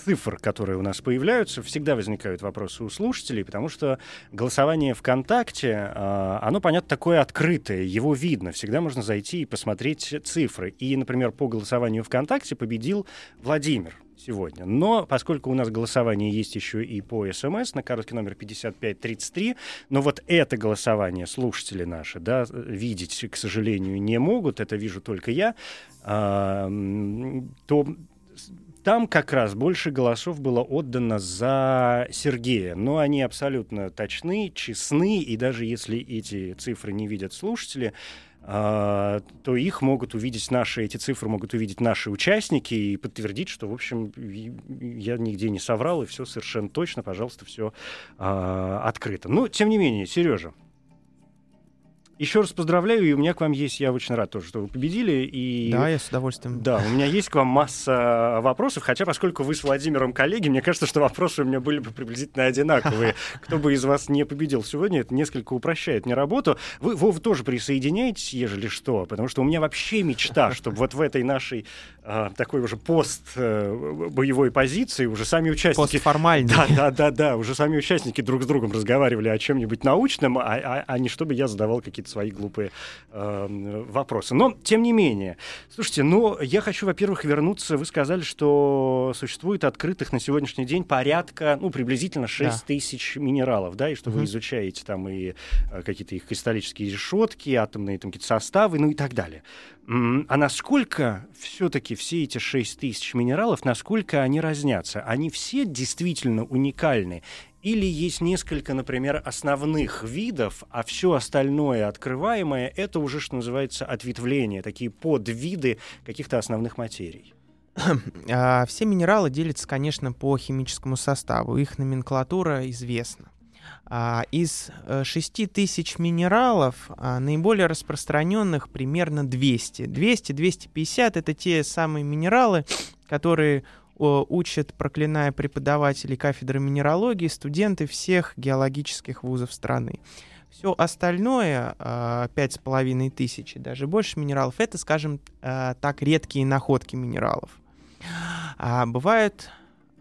цифр, которые у нас появляются, всегда возникают вопросы у слушателей, потому что голосование ВКонтакте, а, оно, понятно, такое открытое, его видно, всегда можно зайти и посмотреть цифры. И, например, по голосованию ВКонтакте победил Владимир сегодня. Но поскольку у нас голосование есть еще и по СМС на короткий номер 5533, но вот это голосование слушатели наши, да, видеть, к сожалению, не могут, это вижу только я, а, то там как раз больше голосов было отдано за Сергея, но они абсолютно точны, честны, и даже если эти цифры не видят слушатели, Uh, то их могут увидеть наши, эти цифры могут увидеть наши участники и подтвердить, что, в общем, я нигде не соврал, и все совершенно точно, пожалуйста, все а, открыто. Но, тем не менее, Сережа, еще раз поздравляю, и у меня к вам есть, я очень рад тоже, что вы победили. И... Да, я с удовольствием. Да, у меня есть к вам масса вопросов, хотя поскольку вы с Владимиром коллеги, мне кажется, что вопросы у меня были бы приблизительно одинаковые. Кто бы из вас не победил сегодня, это несколько упрощает мне работу. Вы, Вов, тоже присоединяетесь, ежели что, потому что у меня вообще мечта, чтобы вот в этой нашей а, такой уже пост э, боевой позиции уже сами участники... Постформальный. Да, да, да, да, уже сами участники друг с другом разговаривали о чем-нибудь научном, а, а, а не чтобы я задавал какие-то свои глупые э, вопросы. Но, тем не менее, слушайте, ну, я хочу, во-первых, вернуться. Вы сказали, что существует открытых на сегодняшний день порядка, ну, приблизительно 6 да. тысяч минералов, да, и что угу. вы изучаете там и э, какие-то их кристаллические решетки, атомные там какие-то составы, ну и так далее. А насколько все-таки все эти 6 тысяч минералов, насколько они разнятся? Они все действительно уникальны? Или есть несколько, например, основных видов, а все остальное открываемое — это уже, что называется, ответвление, такие подвиды каких-то основных материй? А, все минералы делятся, конечно, по химическому составу. Их номенклатура известна. А, из 6 э, минералов а, наиболее распространенных примерно 200. 200-250 это те самые минералы, которые учат, проклиная преподавателей кафедры минералогии, студенты всех геологических вузов страны. Все остальное, а, пять с половиной тысяч, даже больше минералов, это, скажем а, так, редкие находки минералов. А бывают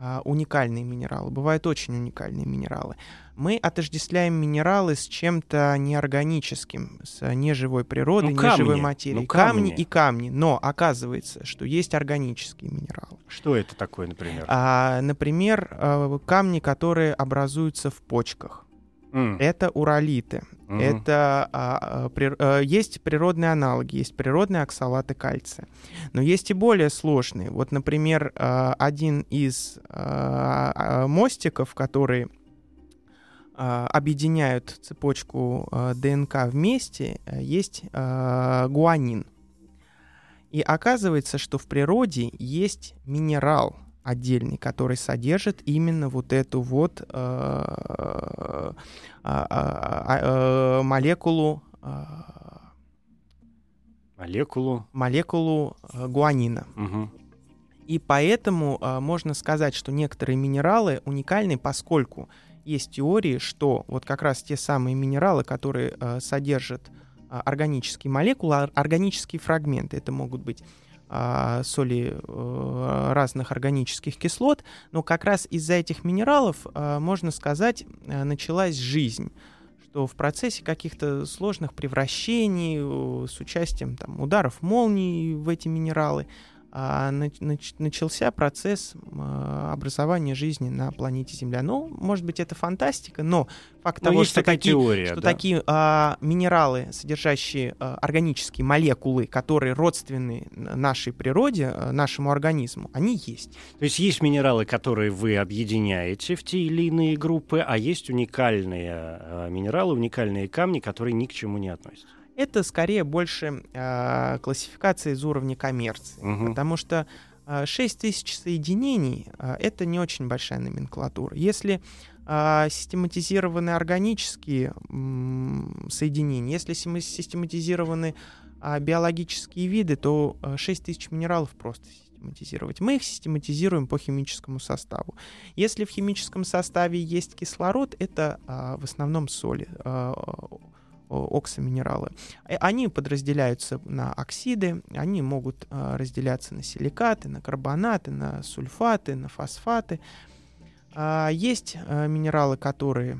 а, уникальные минералы, бывают очень уникальные минералы. Мы отождествляем минералы с чем-то неорганическим, с неживой природой, ну, камни. неживой материей. Ну, камни. камни и камни. Но оказывается, что есть органические минералы. Что это такое, например? А, например, а, камни, которые образуются в почках. Mm. Это уралиты. Mm-hmm. Это а, а, при, а, есть природные аналоги, есть природные оксалаты кальция. Но есть и более сложные. Вот, например, а, один из а, а, мостиков, который объединяют цепочку ДНК вместе, есть гуанин. И оказывается, что в природе есть минерал отдельный, который содержит именно вот эту вот молекулу Молекулу. Молекулу э, гуанина. Угу. И поэтому э, можно сказать, что некоторые минералы уникальны, поскольку есть теории, что вот как раз те самые минералы, которые э, содержат э, органические молекулы, органические фрагменты, это могут быть э, соли э, разных органических кислот, но как раз из-за этих минералов, э, можно сказать, э, началась жизнь что в процессе каких-то сложных превращений э, с участием там, ударов молний в эти минералы а, нач, начался процесс а, образования жизни на планете Земля. Ну, может быть, это фантастика, но факт но того, что, такие, теория, что да. такие а, минералы, содержащие а, органические молекулы, которые родственны нашей природе, а, нашему организму, они есть. То есть есть минералы, которые вы объединяете в те или иные группы, а есть уникальные а, минералы, уникальные камни, которые ни к чему не относятся это скорее больше э, классификация из уровня коммерции, угу. потому что э, 6 тысяч соединений э, это не очень большая номенклатура. Если э, систематизированы органические э, соединения, если систематизированы э, биологические виды, то э, 6 тысяч минералов просто систематизировать. Мы их систематизируем по химическому составу. Если в химическом составе есть кислород, это э, в основном соли. Э, оксоминералы. Э, они подразделяются на оксиды, они могут э, разделяться на силикаты, на карбонаты, на сульфаты, на фосфаты. А, есть минералы, которые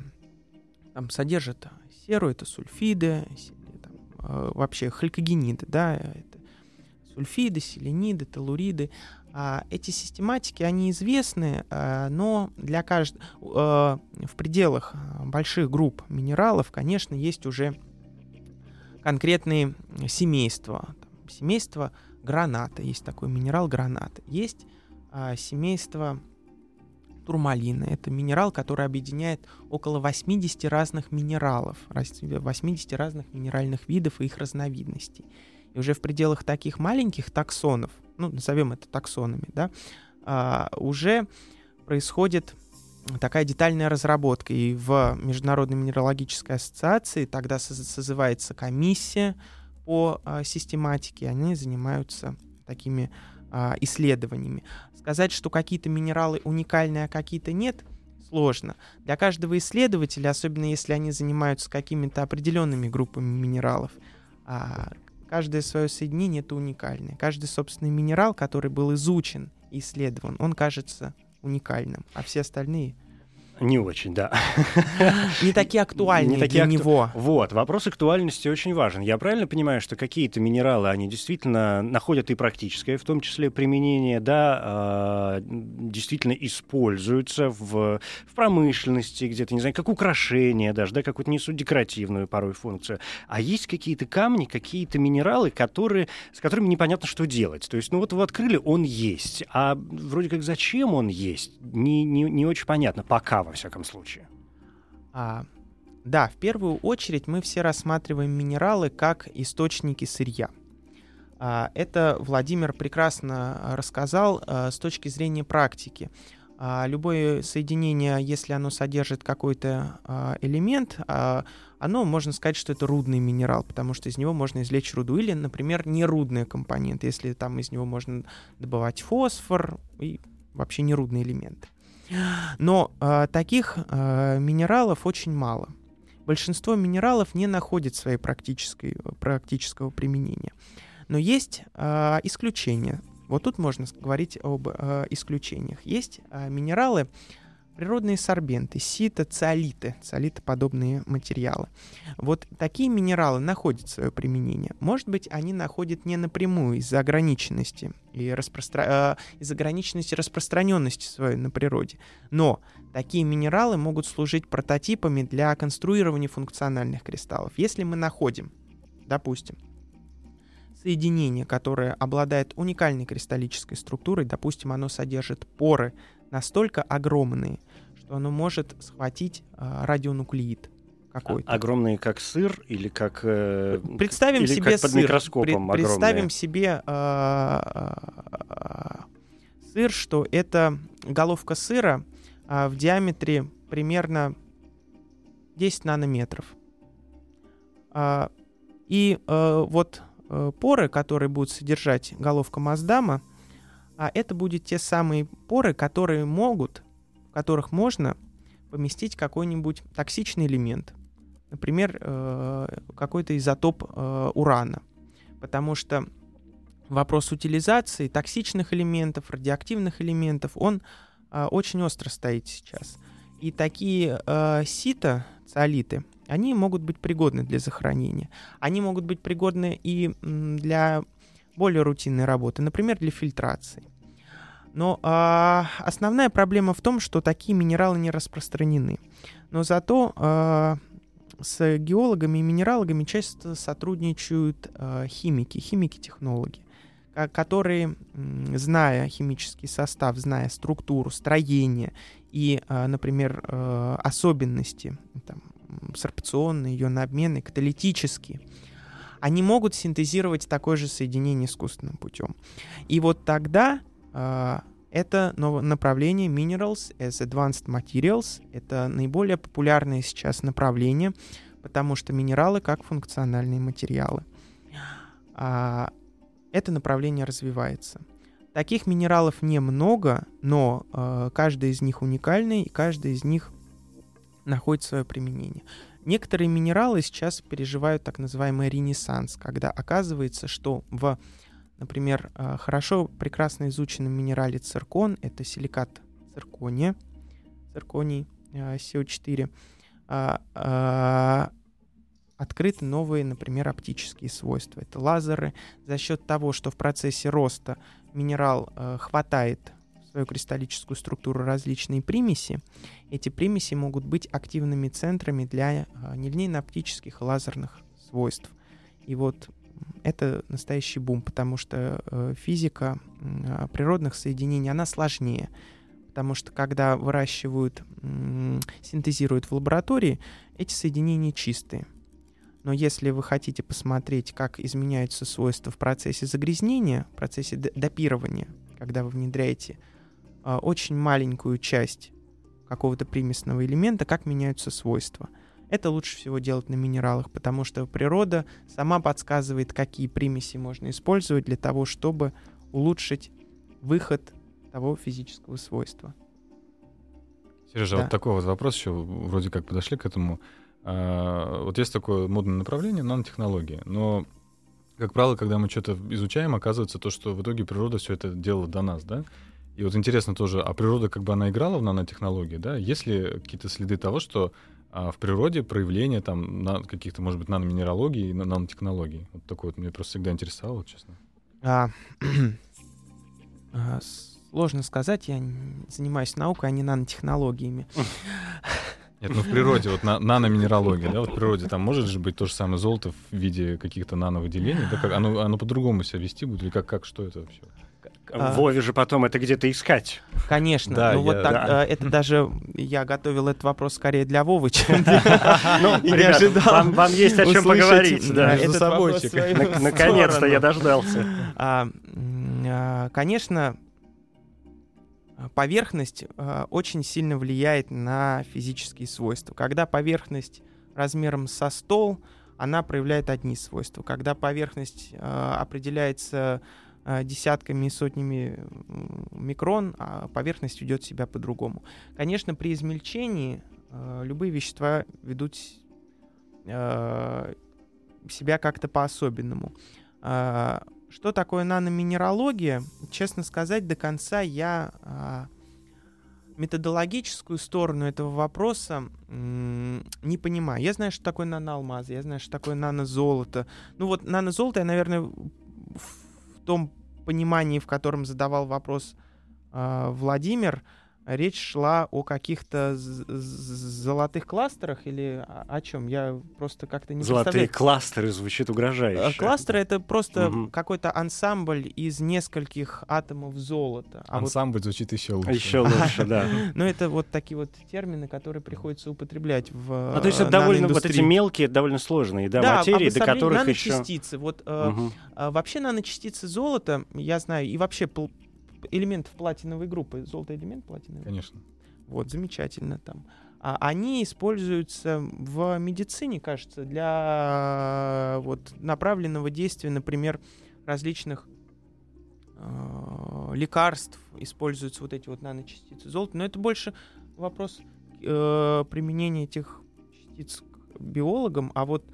там, содержат серу, это сульфиды, там, вообще халькогениды, да, это сульфиды, селениды, телуриды. А, эти систематики, они известны, но для каждого в пределах больших групп минералов, конечно, есть уже конкретные семейства. Семейство граната, есть такой минерал гранат. Есть а, семейство турмалина. Это минерал, который объединяет около 80 разных минералов, 80 разных минеральных видов и их разновидностей. И уже в пределах таких маленьких таксонов, ну, назовем это таксонами, да, а, уже происходит такая детальная разработка. И в Международной минералогической ассоциации тогда созывается комиссия по а, систематике, они занимаются такими а, исследованиями. Сказать, что какие-то минералы уникальные, а какие-то нет, сложно. Для каждого исследователя, особенно если они занимаются какими-то определенными группами минералов, а, каждое свое соединение это уникальное. Каждый собственный минерал, который был изучен и исследован, он кажется уникальным, а все остальные не очень, да. Не такие актуальные не такие для акту... него. Вот, вопрос актуальности очень важен. Я правильно понимаю, что какие-то минералы, они действительно находят и практическое, в том числе применение, да, э, действительно используются в, в промышленности где-то, не знаю, как украшение даже, да, какую-то несут декоративную порой функцию. А есть какие-то камни, какие-то минералы, которые, с которыми непонятно, что делать. То есть, ну вот вы открыли, он есть, а вроде как зачем он есть, не, не, не очень понятно пока, во всяком случае. А, да, в первую очередь мы все рассматриваем минералы как источники сырья. А, это Владимир прекрасно рассказал а, с точки зрения практики. А, любое соединение, если оно содержит какой-то а, элемент, а, оно можно сказать, что это рудный минерал, потому что из него можно извлечь руду. Или, например, нерудный компонент, если там из него можно добывать фосфор и вообще нерудные элементы. Но э, таких э, минералов очень мало. Большинство минералов не находит своей практической, практического применения. Но есть э, исключения. Вот тут можно говорить об э, исключениях. Есть э, минералы, природные сорбенты, сито, циолиты, циолитоподобные материалы. Вот такие минералы находят свое применение. Может быть, они находят не напрямую из-за ограниченности и распростра... э, из-за ограниченности распространенности своей на природе. Но такие минералы могут служить прототипами для конструирования функциональных кристаллов. Если мы находим, допустим, соединение, которое обладает уникальной кристаллической структурой, допустим, оно содержит поры настолько огромные, что оно может схватить а, радионуклеид какой-то. Огромные, как сыр или как э, представим или себе как под сыр. микроскопом Пред- представим себе а, а, сыр, что это головка сыра а, в диаметре примерно 10 нанометров. А, и э, вот э, поры, которые будут содержать головка Маздама, а это будут те самые поры, которые могут, которых можно поместить какой-нибудь токсичный элемент. Например, э, какой-то изотоп э, урана. Потому что вопрос утилизации токсичных элементов, радиоактивных элементов, он э, очень остро стоит сейчас. И такие э, сита, циолиты, они могут быть пригодны для захоронения. Они могут быть пригодны и для более рутинной работы, например, для фильтрации. Но а, основная проблема в том, что такие минералы не распространены. Но зато а, с геологами и минералогами часто сотрудничают а, химики, химики-технологи, ко- которые, зная химический состав, зная структуру, строение и, а, например, а, особенности там, сорбционные, ионообменные, каталитические, они могут синтезировать такое же соединение искусственным путем. И вот тогда это ново- направление Minerals as Advanced Materials. Это наиболее популярное сейчас направление, потому что минералы как функциональные материалы. А, это направление развивается. Таких минералов немного, но а, каждый из них уникальный, и каждый из них находит свое применение. Некоторые минералы сейчас переживают так называемый ренессанс, когда оказывается, что в Например, э, хорошо, прекрасно изученном минерале циркон, это силикат циркония, цирконий э, SO4, а, а, открыты новые, например, оптические свойства. Это лазеры. За счет того, что в процессе роста минерал э, хватает в свою кристаллическую структуру различные примеси, эти примеси могут быть активными центрами для э, нелинейно-оптических лазерных свойств. И вот это настоящий бум, потому что э, физика природных соединений, она сложнее. Потому что когда выращивают, синтезируют в лаборатории, эти соединения чистые. Но если вы хотите посмотреть, как изменяются свойства в процессе загрязнения, в процессе допирования, когда вы внедряете э, очень маленькую часть какого-то примесного элемента, как меняются свойства – это лучше всего делать на минералах, потому что природа сама подсказывает, какие примеси можно использовать для того, чтобы улучшить выход того физического свойства. Сережа, Да. вот такой вот вопрос еще, вроде как подошли к этому. А, Вот есть такое модное направление нанотехнологии, но, как правило, когда мы что-то изучаем, оказывается то, что в итоге природа все это делала до нас, да? И вот интересно тоже, а природа как бы она играла в нанотехнологии, да? Есть ли какие-то следы того, что а, в природе проявление там на каких-то, может быть, наноминералогии и на- нанотехнологий? Вот такое вот мне просто всегда интересовало, честно. А, а, сложно сказать, я занимаюсь наукой, а не нанотехнологиями. Нет, ну в природе, вот на, наноминералогия, да, вот в природе там может же быть то же самое золото в виде каких-то нановыделений, да, как оно, оно по-другому себя вести будет, или как, как что это вообще? А. Вове же потом это где-то искать. Конечно. Да, ну вот я- так, да. э, это даже я готовил этот вопрос скорее для Вовы, чем для... Ну, вам, есть о чем поговорить, да, этот вопрос Наконец-то я дождался. А, а, Конечно, поверхность а, очень сильно влияет на физические свойства. Когда поверхность размером со стол, она проявляет одни свойства. Когда поверхность а, определяется десятками и сотнями микрон, а поверхность ведет себя по-другому. Конечно, при измельчении а, любые вещества ведут а, себя как-то по-особенному. А, Что такое наноминералогия? Честно сказать, до конца я а, методологическую сторону этого вопроса не понимаю. Я знаю, что такое наноалмазы, я знаю, что такое нанозолото. Ну вот нанозолото я, наверное, в том понимании, в котором задавал вопрос а, Владимир, речь шла о каких-то золотых кластерах или о, о чем? Я просто как-то не Золотые представляю. кластеры звучит Э, угрожающе. Кластеры это просто Мгм. какой-то ансамбль из нескольких атомов золота. А вот, Ансамбль звучит еще лучше. Еще лучше, да. ну это вот такие вот термины, которые приходится употреблять в Ну, то есть это э, довольно вот эти мелкие, довольно сложные, да, материи, до обособление которых еще... наночастицы. Вот э, а вообще наночастицы золота, я знаю, и вообще элементов платиновой группы, золото элемент платиновой. Конечно. Вот, замечательно там. А они используются в медицине, кажется, для э, вот направленного действия, например, различных э, лекарств используются вот эти вот наночастицы золота. Но это больше вопрос э, применения этих частиц к биологам. А вот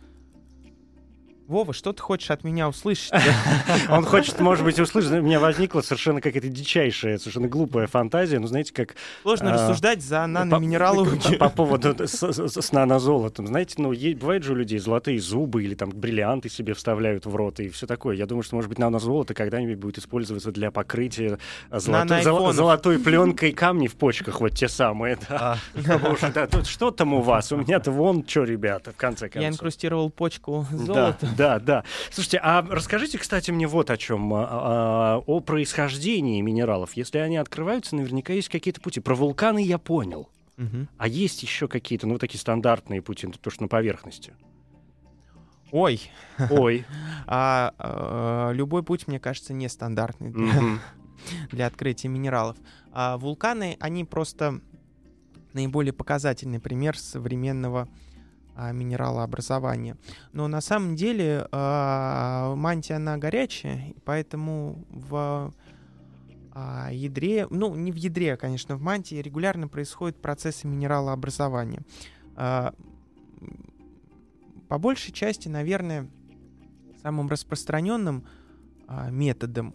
Вова, что ты хочешь от меня услышать? Он хочет, может быть, услышать. У меня возникла совершенно какая-то дичайшая, совершенно глупая фантазия. Ну, знаете, как... Сложно А, рассуждать за наноминералогию. по поводу с, нанозолотом. Знаете, ну, бывает же у людей золотые зубы или там бриллианты себе вставляют в рот и все такое. Я думаю, что, может быть, нанозолото когда-нибудь будет использоваться для покрытия а, золотой, пленкой камни в почках, вот те самые. Да. Потому что, там у вас? У меня-то вон что, ребята, в конце Я концов. инкрустировал почку Да, золота. Да, да. Слушайте, а расскажите, кстати, мне вот о чем. а, а, о происхождении минералов. Если они открываются, наверняка есть какие-то пути. Про вулканы я понял. Мгм. А есть еще какие-то, ну, такие стандартные пути, то, что на поверхности? Ой, Ой. а, э, любой путь, мне кажется, нестандартный для, для открытия минералов. А вулканы, они просто наиболее показательный пример современного а, минералообразования. Но на самом деле а, мантия, она горячая, поэтому в а, ядре, ну, не в ядре, конечно, в мантии регулярно происходят процессы минералообразования. А, По большей части, наверное, самым распространенным а, методом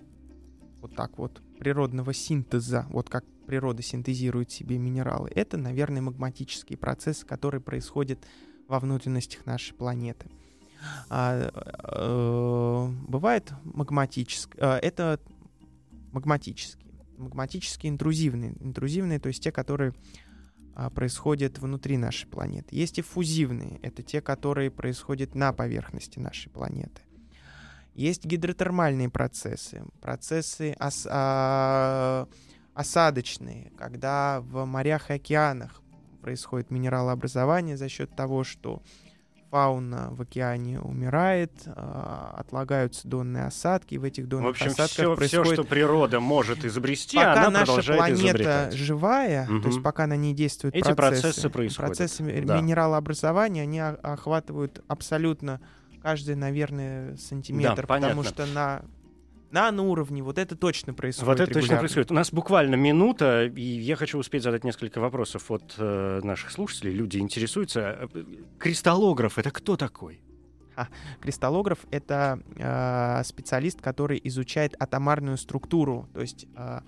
вот так вот природного синтеза, вот как природа синтезирует себе минералы, это, наверное, магматические процессы, которые происходят во внутренностях нашей планеты. А, э, бывает магматическое, это магматические, магматические интрузивные, интрузивные, то есть те, которые а, происходят внутри нашей планеты. Есть и фузивные, это те, которые происходят на поверхности нашей планеты. Есть гидротермальные процессы, процессы ос- а, осадочные, когда в морях и океанах происходит минералообразование за счет того, что фауна в океане умирает, а, отлагаются донные осадки, и в этих В донных общем, осадках все, происходит что природа может изобрести, пока она наша планета изобретать. живая, то Мгм. есть пока на ней действуют Эти процессы, процессы происходят, процессы да. минералообразования, они охватывают абсолютно каждый, наверное, сантиметр, понятно. потому что на наноуровне вот это точно происходит. Вот это точно регулярно. происходит. У нас буквально минута, и я хочу успеть задать несколько вопросов от э, наших слушателей. Люди интересуются. Э, Кристаллограф — это кто такой? Кристаллограф — это э, специалист, который изучает атомарную структуру, то есть э,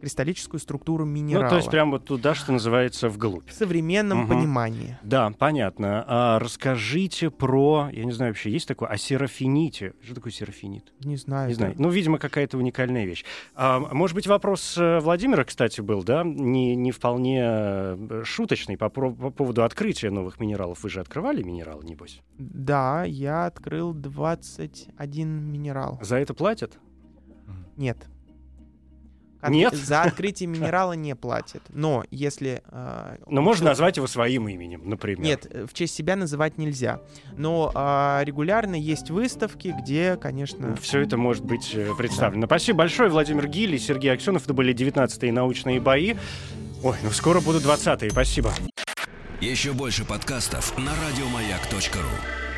кристаллическую структуру минерала. Ну, то есть прямо вот туда, что называется, вглубь. в современном Мгм. понимании. Да, понятно. А расскажите про, я не знаю, вообще есть такое, о серафините. Что такое серафинит? Не знаю. Не знаю. Ну, видимо, какая-то уникальная вещь. А, может быть, вопрос э, Владимира, кстати, был, да? Не, не вполне э, шуточный по, по поводу открытия новых минералов. Вы же открывали минералы, небось? Да, я открыл 21 минерал. За это платят? Нет. От- Нет? За открытие минерала не платят. Но если... э, Но можно назвать его своим именем, например. Нет, э, в честь себя называть нельзя. Но а, регулярно есть выставки, где, конечно... Все это может быть э, представлено. Спасибо большое, Владимир Гиль и Сергей Аксенов. Это были 19-е научные бои. Ой, ну скоро будут 20-е. Спасибо. Еще больше подкастов на радиомаяк.ру.